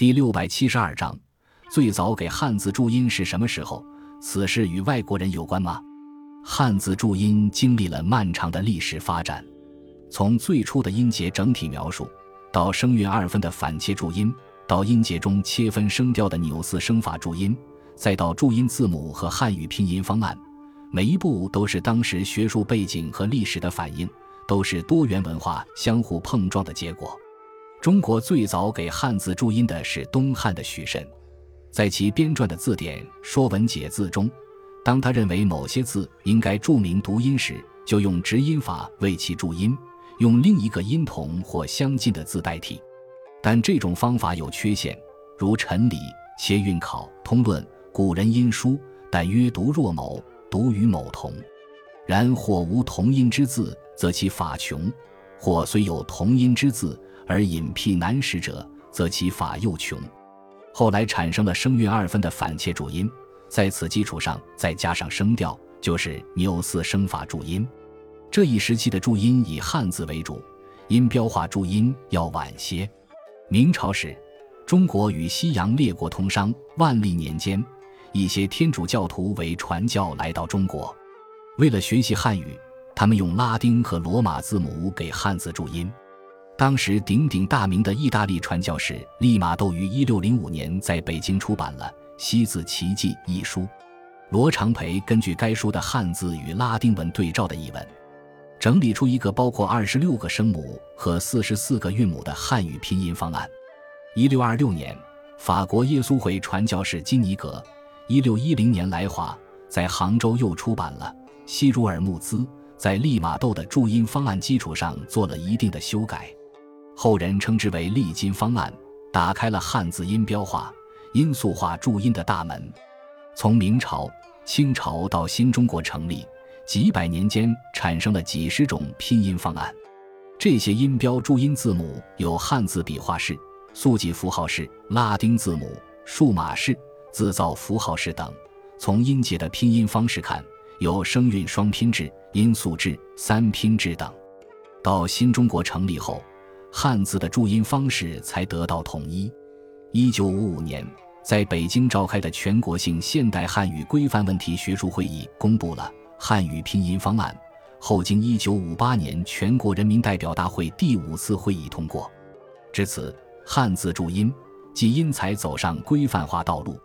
第六百七十二章，最早给汉字注音是什么时候？此事与外国人有关吗？汉字注音经历了漫长的历史发展，从最初的音节整体描述，到声韵二分的反切注音，到音节中切分声调的纽四声法注音，再到注音字母和汉语拼音方案，每一步都是当时学术背景和历史的反应，都是多元文化相互碰撞的结果。中国最早给汉字注音的是东汉的许慎，在其编撰的字典《说文解字》中，当他认为某些字应该注明读音时，就用直音法为其注音，用另一个音同或相近的字代替。但这种方法有缺陷，如《陈理切韵考通论》：“古人音书，但曰读若某，读与某同。然或无同音之字，则其法穷；或虽有同音之字。”而隐僻难识者，则其法又穷。后来产生了声韵二分的反切注音，在此基础上再加上声调，就是纽四声法注音。这一时期的注音以汉字为主，音标化注音要晚些。明朝时，中国与西洋列国通商，万历年间，一些天主教徒为传教来到中国，为了学习汉语，他们用拉丁和罗马字母给汉字注音。当时鼎鼎大名的意大利传教士利玛窦于一六零五年在北京出版了《西字奇迹》一书。罗长培根据该书的汉字与拉丁文对照的译文，整理出一个包括二十六个声母和四十四个韵母的汉语拼音方案。一六二六年，法国耶稣会传教士金尼格一六一零年来华，在杭州又出版了《西茹尔穆兹》，在利玛窦的注音方案基础上做了一定的修改。后人称之为历金方案，打开了汉字音标化、音素化注音的大门。从明朝、清朝到新中国成立，几百年间产生了几十种拼音方案。这些音标注音字母有汉字笔画式、速记符号式、拉丁字母、数码式、字造符号式等。从音节的拼音方式看，有声韵双拼制、音素制、三拼制等。到新中国成立后，汉字的注音方式才得到统一。一九五五年，在北京召开的全国性现代汉语规范问题学术会议公布了汉语拼音方案，后经一九五八年全国人民代表大会第五次会议通过。至此，汉字注音即因才走上规范化道路。